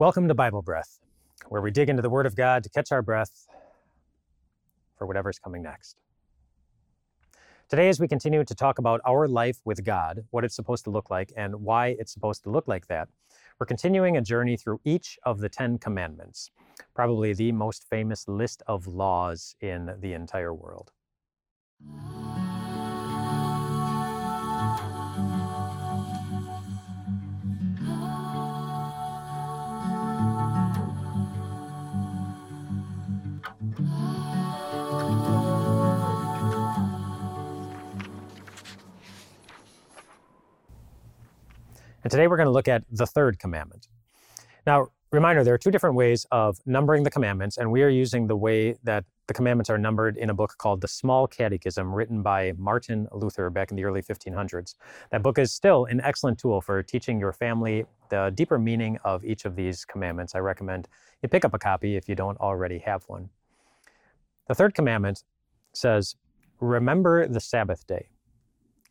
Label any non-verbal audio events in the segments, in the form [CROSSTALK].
Welcome to Bible Breath, where we dig into the Word of God to catch our breath for whatever's coming next. Today, as we continue to talk about our life with God, what it's supposed to look like, and why it's supposed to look like that, we're continuing a journey through each of the Ten Commandments, probably the most famous list of laws in the entire world. And today we're going to look at the third commandment. Now, reminder there are two different ways of numbering the commandments, and we are using the way that the commandments are numbered in a book called The Small Catechism, written by Martin Luther back in the early 1500s. That book is still an excellent tool for teaching your family the deeper meaning of each of these commandments. I recommend you pick up a copy if you don't already have one. The third commandment says, Remember the Sabbath day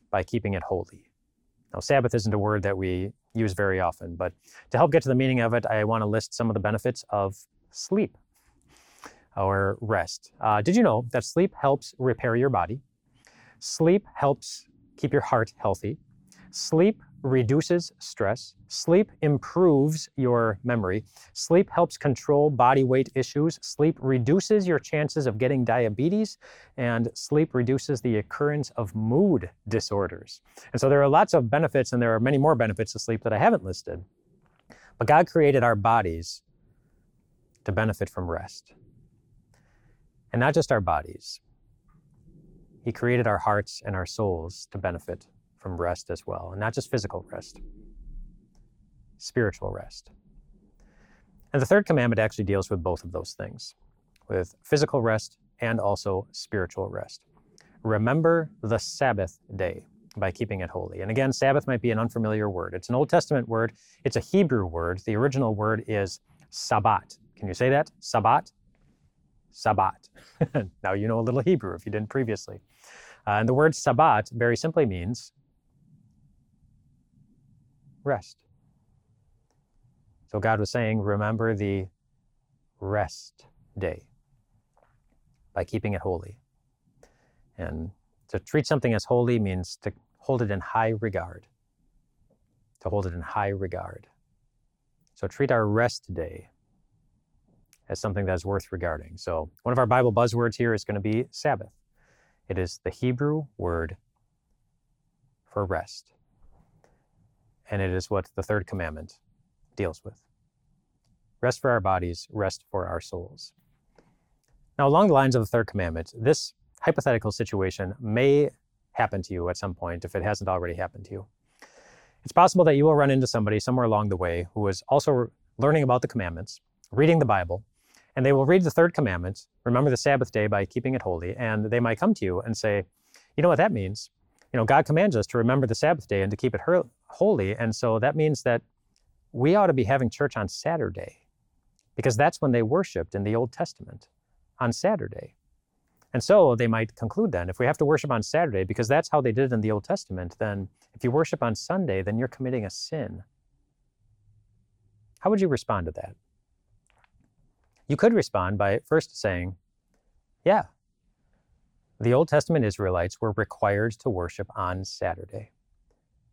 by keeping it holy. Now, Sabbath isn't a word that we use very often, but to help get to the meaning of it, I want to list some of the benefits of sleep or rest. Uh, did you know that sleep helps repair your body? Sleep helps keep your heart healthy. Sleep reduces stress. Sleep improves your memory. Sleep helps control body weight issues. Sleep reduces your chances of getting diabetes. And sleep reduces the occurrence of mood disorders. And so there are lots of benefits, and there are many more benefits to sleep that I haven't listed. But God created our bodies to benefit from rest. And not just our bodies, He created our hearts and our souls to benefit from rest as well, and not just physical rest, spiritual rest. And the third commandment actually deals with both of those things with physical rest and also spiritual rest. Remember the Sabbath day by keeping it holy. And again, Sabbath might be an unfamiliar word. It's an Old Testament word, it's a Hebrew word. The original word is Sabbat. Can you say that? Sabbat? Sabbat. [LAUGHS] now you know a little Hebrew if you didn't previously. Uh, and the word Sabbat very simply means rest. So God was saying, remember the rest day by keeping it holy. And to treat something as holy means to hold it in high regard. To hold it in high regard. So treat our rest day as something that is worth regarding. So one of our Bible buzzwords here is going to be Sabbath. It is the Hebrew word for rest and it is what the third commandment deals with. Rest for our bodies, rest for our souls. Now, along the lines of the third commandment, this hypothetical situation may happen to you at some point if it hasn't already happened to you. It's possible that you will run into somebody somewhere along the way who is also learning about the commandments, reading the Bible, and they will read the third commandment, remember the Sabbath day by keeping it holy, and they might come to you and say, You know what that means? You know, God commands us to remember the Sabbath day and to keep it holy. And so that means that we ought to be having church on Saturday because that's when they worshiped in the Old Testament on Saturday. And so they might conclude then if we have to worship on Saturday because that's how they did it in the Old Testament, then if you worship on Sunday, then you're committing a sin. How would you respond to that? You could respond by first saying, Yeah, the Old Testament Israelites were required to worship on Saturday.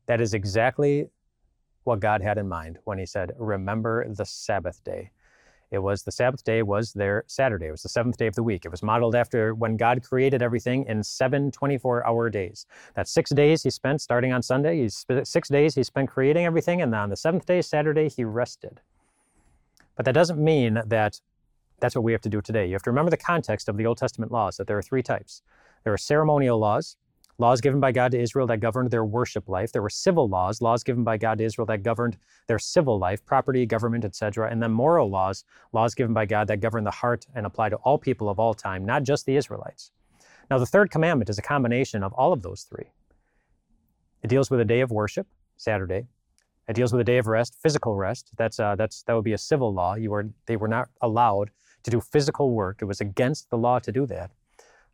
That is exactly what God had in mind when he said, Remember the Sabbath day. It was the Sabbath day was their Saturday. It was the seventh day of the week. It was modeled after when God created everything in seven 24 hour days. That's six days he spent starting on Sunday. He's six days he spent creating everything. And on the seventh day, Saturday, he rested. But that doesn't mean that that's what we have to do today. You have to remember the context of the Old Testament laws, that there are three types. There are ceremonial laws, laws given by God to Israel that governed their worship life. There were civil laws, laws given by God to Israel that governed their civil life, property, government, etc. And then moral laws, laws given by God that govern the heart and apply to all people of all time, not just the Israelites. Now, the third commandment is a combination of all of those three. It deals with a day of worship, Saturday. It deals with a day of rest, physical rest. That's, uh, that's, that would be a civil law. You were, they were not allowed to do physical work. It was against the law to do that.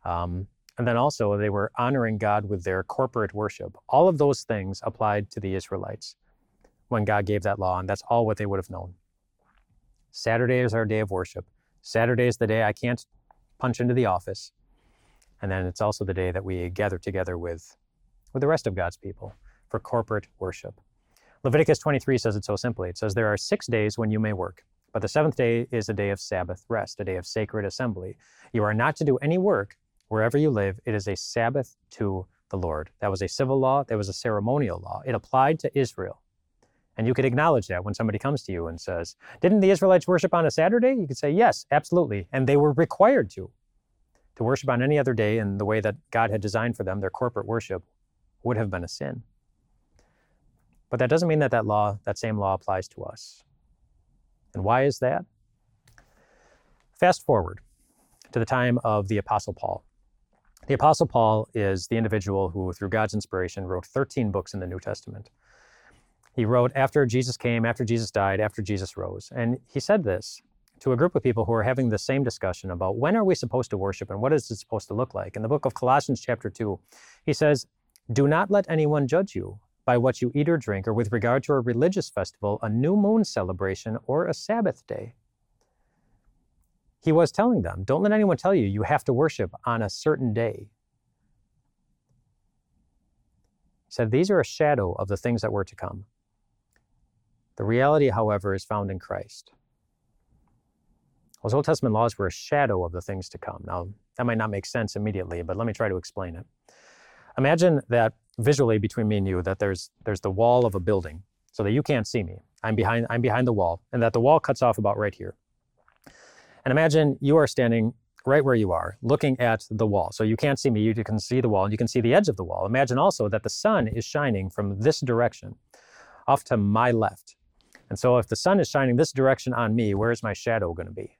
Um, and then also, they were honoring God with their corporate worship. All of those things applied to the Israelites when God gave that law, and that's all what they would have known. Saturday is our day of worship. Saturday is the day I can't punch into the office. And then it's also the day that we gather together with, with the rest of God's people for corporate worship. Leviticus 23 says it so simply. It says, There are six days when you may work, but the seventh day is a day of Sabbath rest, a day of sacred assembly. You are not to do any work wherever you live. It is a Sabbath to the Lord. That was a civil law, that was a ceremonial law. It applied to Israel. And you could acknowledge that when somebody comes to you and says, Didn't the Israelites worship on a Saturday? You could say, Yes, absolutely. And they were required to. To worship on any other day in the way that God had designed for them, their corporate worship, would have been a sin. But that doesn't mean that that law, that same law applies to us. And why is that? Fast forward to the time of the Apostle Paul. The Apostle Paul is the individual who, through God's inspiration, wrote 13 books in the New Testament. He wrote after Jesus came, after Jesus died, after Jesus rose. And he said this to a group of people who were having the same discussion about when are we supposed to worship and what is it supposed to look like. In the book of Colossians, chapter 2, he says, Do not let anyone judge you by what you eat or drink, or with regard to a religious festival, a new moon celebration, or a Sabbath day. He was telling them, Don't let anyone tell you you have to worship on a certain day. He said, These are a shadow of the things that were to come. The reality, however, is found in Christ. Those Old Testament laws were a shadow of the things to come. Now, that might not make sense immediately, but let me try to explain it. Imagine that visually between me and you, that there's there's the wall of a building, so that you can't see me. I'm behind I'm behind the wall, and that the wall cuts off about right here. And imagine you are standing right where you are, looking at the wall. So you can't see me, you can see the wall, and you can see the edge of the wall. Imagine also that the sun is shining from this direction off to my left. And so if the sun is shining this direction on me, where is my shadow going to be?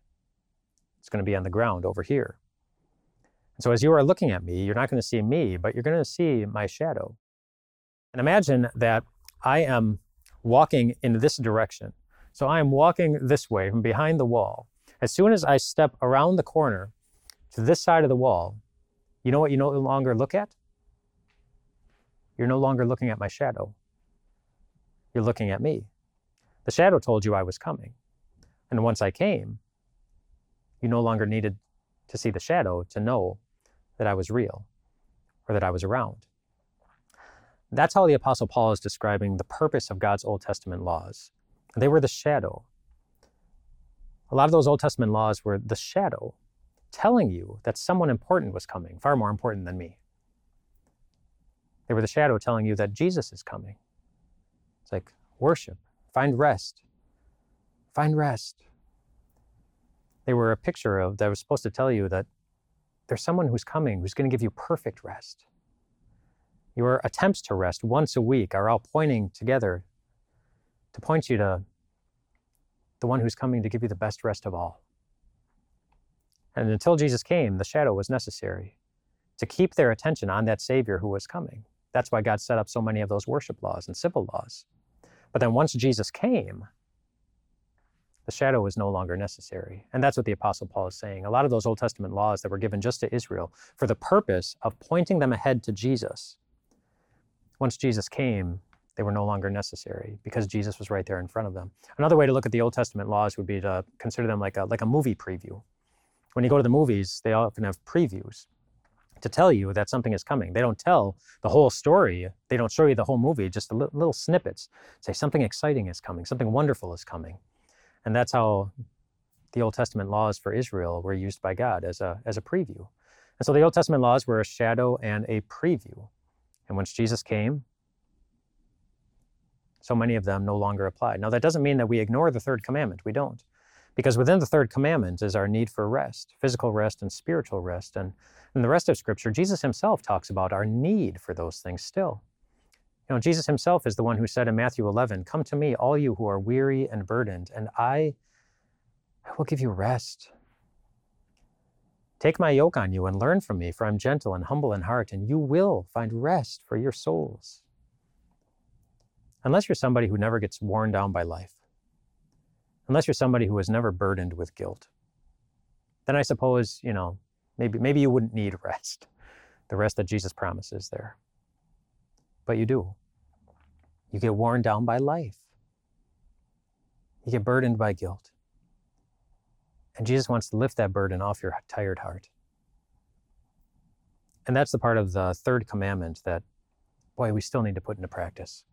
It's going to be on the ground over here. And so as you are looking at me, you're not going to see me, but you're going to see my shadow. And imagine that I am walking in this direction. So I am walking this way from behind the wall. As soon as I step around the corner to this side of the wall, you know what you no longer look at? You're no longer looking at my shadow. You're looking at me. The shadow told you I was coming. And once I came, you no longer needed to see the shadow to know that I was real or that I was around. That's how the Apostle Paul is describing the purpose of God's Old Testament laws. They were the shadow. A lot of those Old Testament laws were the shadow, telling you that someone important was coming, far more important than me. They were the shadow telling you that Jesus is coming. It's like worship, find rest, find rest. They were a picture of that was supposed to tell you that there's someone who's coming who's going to give you perfect rest. Your attempts to rest once a week are all pointing together to point you to the one who's coming to give you the best rest of all. And until Jesus came, the shadow was necessary to keep their attention on that Savior who was coming. That's why God set up so many of those worship laws and civil laws. But then once Jesus came, the shadow was no longer necessary. And that's what the Apostle Paul is saying. A lot of those Old Testament laws that were given just to Israel for the purpose of pointing them ahead to Jesus, once Jesus came, they were no longer necessary because Jesus was right there in front of them. Another way to look at the Old Testament laws would be to consider them like a, like a movie preview. When you go to the movies, they often have previews to tell you that something is coming. They don't tell the whole story. They don't show you the whole movie, just li- little snippets. Say something exciting is coming, something wonderful is coming. And that's how the Old Testament laws for Israel were used by God as a, as a preview. And so the Old Testament laws were a shadow and a preview. And once Jesus came, so many of them no longer apply. Now, that doesn't mean that we ignore the third commandment. We don't. Because within the third commandment is our need for rest, physical rest and spiritual rest. And in the rest of Scripture, Jesus himself talks about our need for those things still. You know, Jesus himself is the one who said in Matthew 11, Come to me, all you who are weary and burdened, and I, I will give you rest. Take my yoke on you and learn from me, for I'm gentle and humble in heart, and you will find rest for your souls. Unless you're somebody who never gets worn down by life, unless you're somebody who is never burdened with guilt, then I suppose, you know, maybe, maybe you wouldn't need [LAUGHS] rest, the rest that Jesus promises there but you do. You get worn down by life. You get burdened by guilt. And Jesus wants to lift that burden off your tired heart. And that's the part of the third commandment that, boy, we still need to put into practice.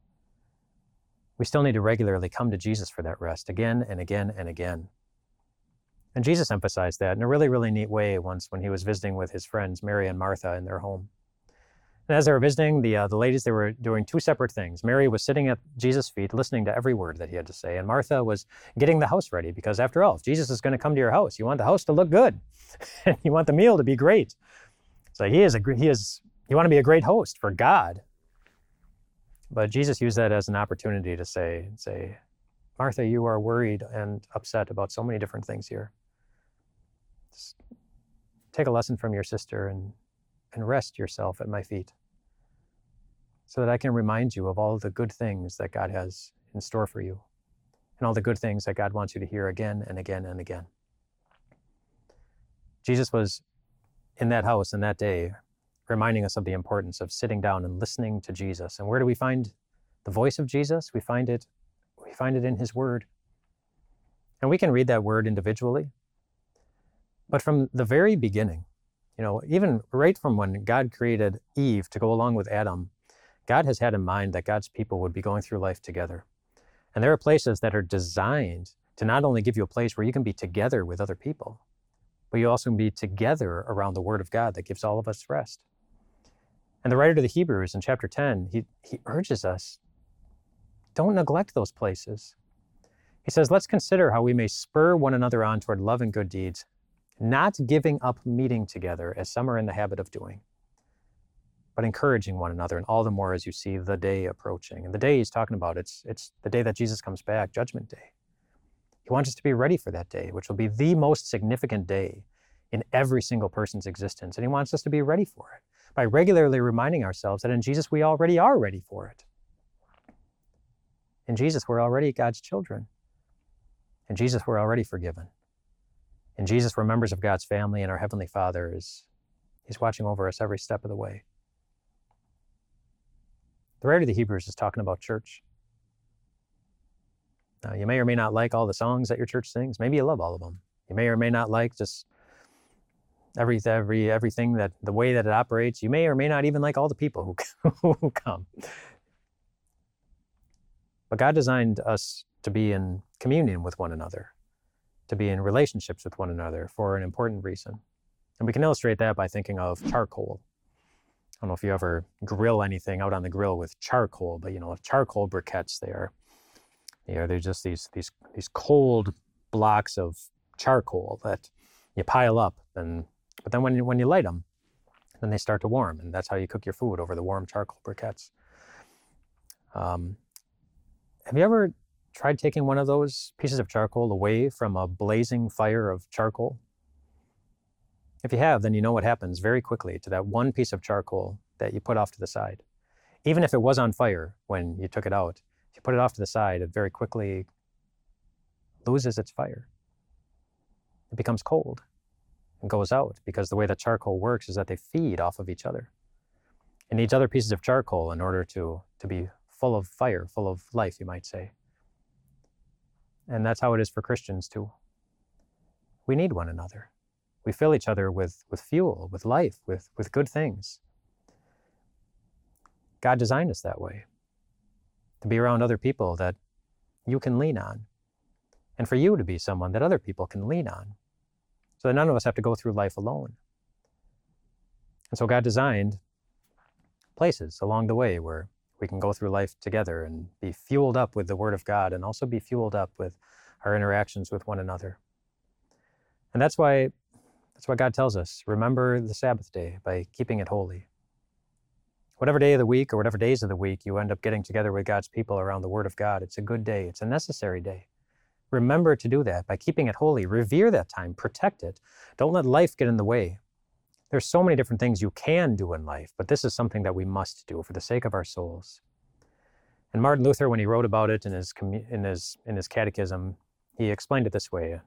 We still need to regularly come to Jesus for that rest again and again and again. And Jesus emphasized that in a really, really neat way once when he was visiting with his friends, Mary and Martha, in their home. And as they were visiting, the, uh, the ladies, they were doing two separate things. Mary was sitting at Jesus' feet, listening to every word that he had to say. And Martha was getting the house ready because, after all, if Jesus is going to come to your house, you want the house to look good. [LAUGHS] you want the meal to be great. So he is, a, he is, you want to be a great host for God. But Jesus used that as an opportunity to say, say, Martha, you are worried and upset about so many different things here. Just take a lesson from your sister and, and rest yourself at my feet so that I can remind you of all the good things that God has in store for you and all the good things that God wants you to hear again and again and again. Jesus was in that house in that day, reminding us of the importance of sitting down and listening to Jesus. And where do we find the voice of Jesus? We find it we find it in his word. And we can read that word individually. But from the very beginning, you know, even right from when God created Eve to go along with Adam, God has had in mind that God's people would be going through life together. And there are places that are designed to not only give you a place where you can be together with other people, but you also can be together around the Word of God that gives all of us rest. And the writer to the Hebrews in chapter 10, he, he urges us don't neglect those places. He says, Let's consider how we may spur one another on toward love and good deeds, not giving up meeting together as some are in the habit of doing but encouraging one another, and all the more as you see the day approaching. And the day he's talking about, it's, it's the day that Jesus comes back, Judgment Day. He wants us to be ready for that day, which will be the most significant day in every single person's existence. And he wants us to be ready for it by regularly reminding ourselves that in Jesus we already are ready for it. In Jesus, we're already God's children. In Jesus, we're already forgiven. In Jesus, we're members of God's family, and our Heavenly Father is He's watching over us every step of the way. The writer of the Hebrews is talking about church. Now, you may or may not like all the songs that your church sings. Maybe you love all of them. You may or may not like just every every everything that the way that it operates. You may or may not even like all the people who [LAUGHS] who come. But God designed us to be in communion with one another, to be in relationships with one another for an important reason. And we can illustrate that by thinking of charcoal. I don't know if you ever grill anything out on the grill with charcoal, but you know, charcoal briquettes, they are, you know, they're just these, these, these cold blocks of charcoal that you pile up. And, but then when you, when you light them, then they start to warm. And that's how you cook your food over the warm charcoal briquettes. Um, have you ever tried taking one of those pieces of charcoal away from a blazing fire of charcoal? If you have, then you know what happens very quickly to that one piece of charcoal that you put off to the side. Even if it was on fire when you took it out, if you put it off to the side, it very quickly loses its fire. It becomes cold goes out because the way that charcoal works is that they feed off of each other. It needs other pieces of charcoal in order to, to be full of fire, full of life, you might say. And that's how it is for Christians too. We need one another. We fill each other with, with fuel, with life, with, with good things. God designed us that way to be around other people that you can lean on, and for you to be someone that other people can lean on, so that none of us have to go through life alone. And so God designed places along the way where we can go through life together and be fueled up with the Word of God and also be fueled up with our interactions with one another. And that's why that's why God tells us remember the Sabbath day by keeping it holy. Whatever day of the week or whatever days of the week you end up getting together with God's people around the Word of God, it's a good day. It's a necessary day. Remember to do that by keeping it holy. Revere that time, protect it. Don't let life get in the way. There's so many different things you can do in life, but this is something that we must do for the sake of our souls. And Martin Luther, when he wrote about it in his, in his, in his catechism, he explained it this way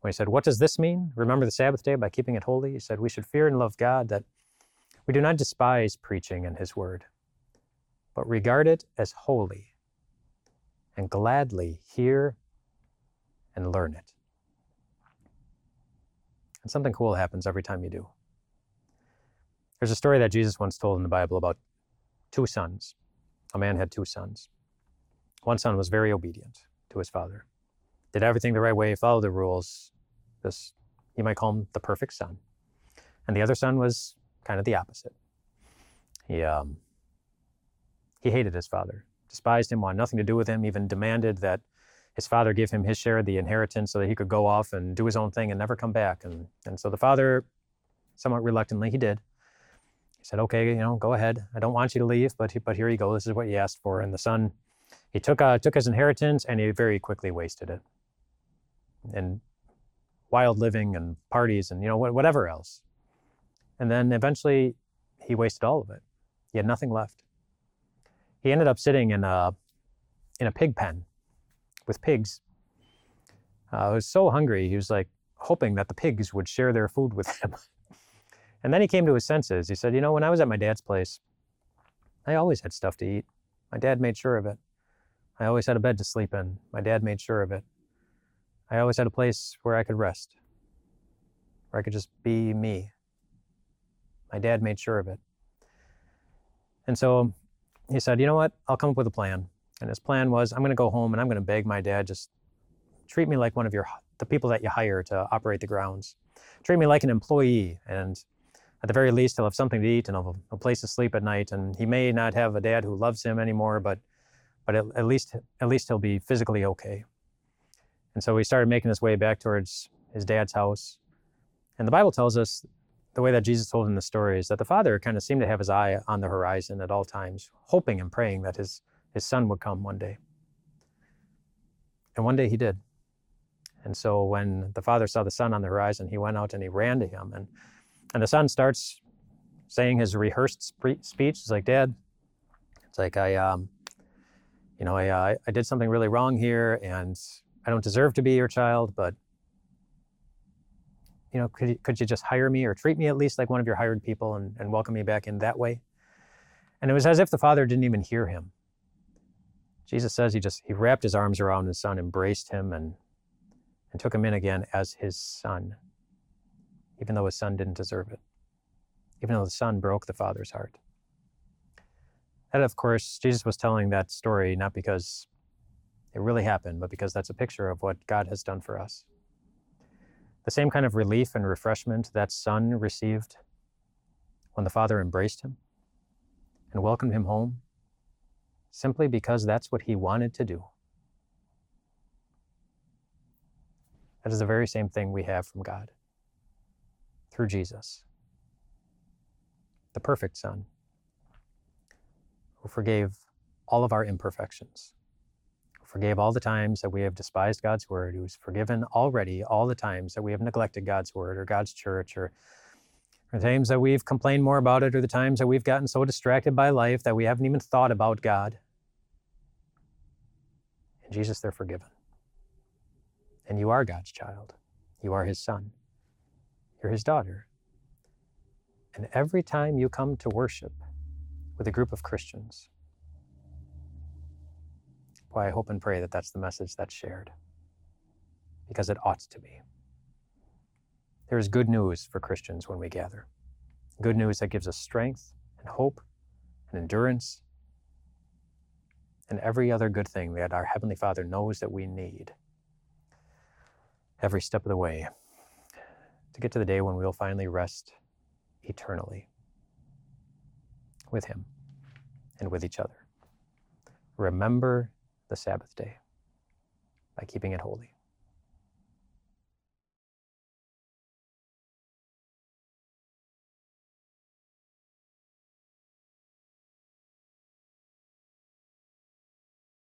when he said, What does this mean? Remember the Sabbath day by keeping it holy? He said, We should fear and love God, that we do not despise preaching and his word, but regard it as holy and gladly hear and learn it. And something cool happens every time you do. There's a story that Jesus once told in the Bible about two sons. A man had two sons. One son was very obedient to his father, did everything the right way, followed the rules. This, you might call him the perfect son. And the other son was kind of the opposite. He, um, he hated his father, despised him, wanted nothing to do with him, even demanded that his father give him his share of the inheritance so that he could go off and do his own thing and never come back. And, and so the father, somewhat reluctantly, he did. He said, okay, you know, go ahead. I don't want you to leave, but, but here you go. This is what you asked for. And the son, he took, uh, took his inheritance and he very quickly wasted it. And wild living and parties and, you know, whatever else. And then eventually he wasted all of it. He had nothing left. He ended up sitting in a, in a pig pen with pigs. Uh, he was so hungry, he was like hoping that the pigs would share their food with him. [LAUGHS] and then he came to his senses. He said, You know, when I was at my dad's place, I always had stuff to eat. My dad made sure of it. I always had a bed to sleep in. My dad made sure of it. I always had a place where I could rest, where I could just be me. My dad made sure of it. And so he said, You know what? I'll come up with a plan. And his plan was, I'm going to go home and I'm going to beg my dad, just treat me like one of your the people that you hire to operate the grounds. Treat me like an employee, and at the very least, he'll have something to eat and he'll a place to sleep at night. And he may not have a dad who loves him anymore, but but at, at least at least he'll be physically okay. And so he started making his way back towards his dad's house. And the Bible tells us the way that Jesus told in the story is that the father kind of seemed to have his eye on the horizon at all times, hoping and praying that his his son would come one day. And one day he did. And so when the father saw the son on the horizon, he went out and he ran to him. And, and the son starts saying his rehearsed speech. He's like, Dad, it's like, I, um, you know, I, uh, I did something really wrong here and I don't deserve to be your child, but, you know, could you, could you just hire me or treat me at least like one of your hired people and, and welcome me back in that way? And it was as if the father didn't even hear him. Jesus says he just he wrapped his arms around his son, embraced him, and and took him in again as his son, even though his son didn't deserve it, even though the son broke the father's heart. And of course, Jesus was telling that story not because it really happened, but because that's a picture of what God has done for us. The same kind of relief and refreshment that son received when the father embraced him and welcomed him home simply because that's what he wanted to do. That is the very same thing we have from God through Jesus, the perfect Son, who forgave all of our imperfections, who forgave all the times that we have despised God's word, who's forgiven already all the times that we have neglected God's word or God's church or the times that we've complained more about it or the times that we've gotten so distracted by life that we haven't even thought about God. In Jesus, they're forgiven. And you are God's child. You are his son. You're his daughter. And every time you come to worship with a group of Christians, boy, I hope and pray that that's the message that's shared, because it ought to be. There is good news for Christians when we gather. Good news that gives us strength and hope and endurance and every other good thing that our Heavenly Father knows that we need every step of the way to get to the day when we'll finally rest eternally with Him and with each other. Remember the Sabbath day by keeping it holy.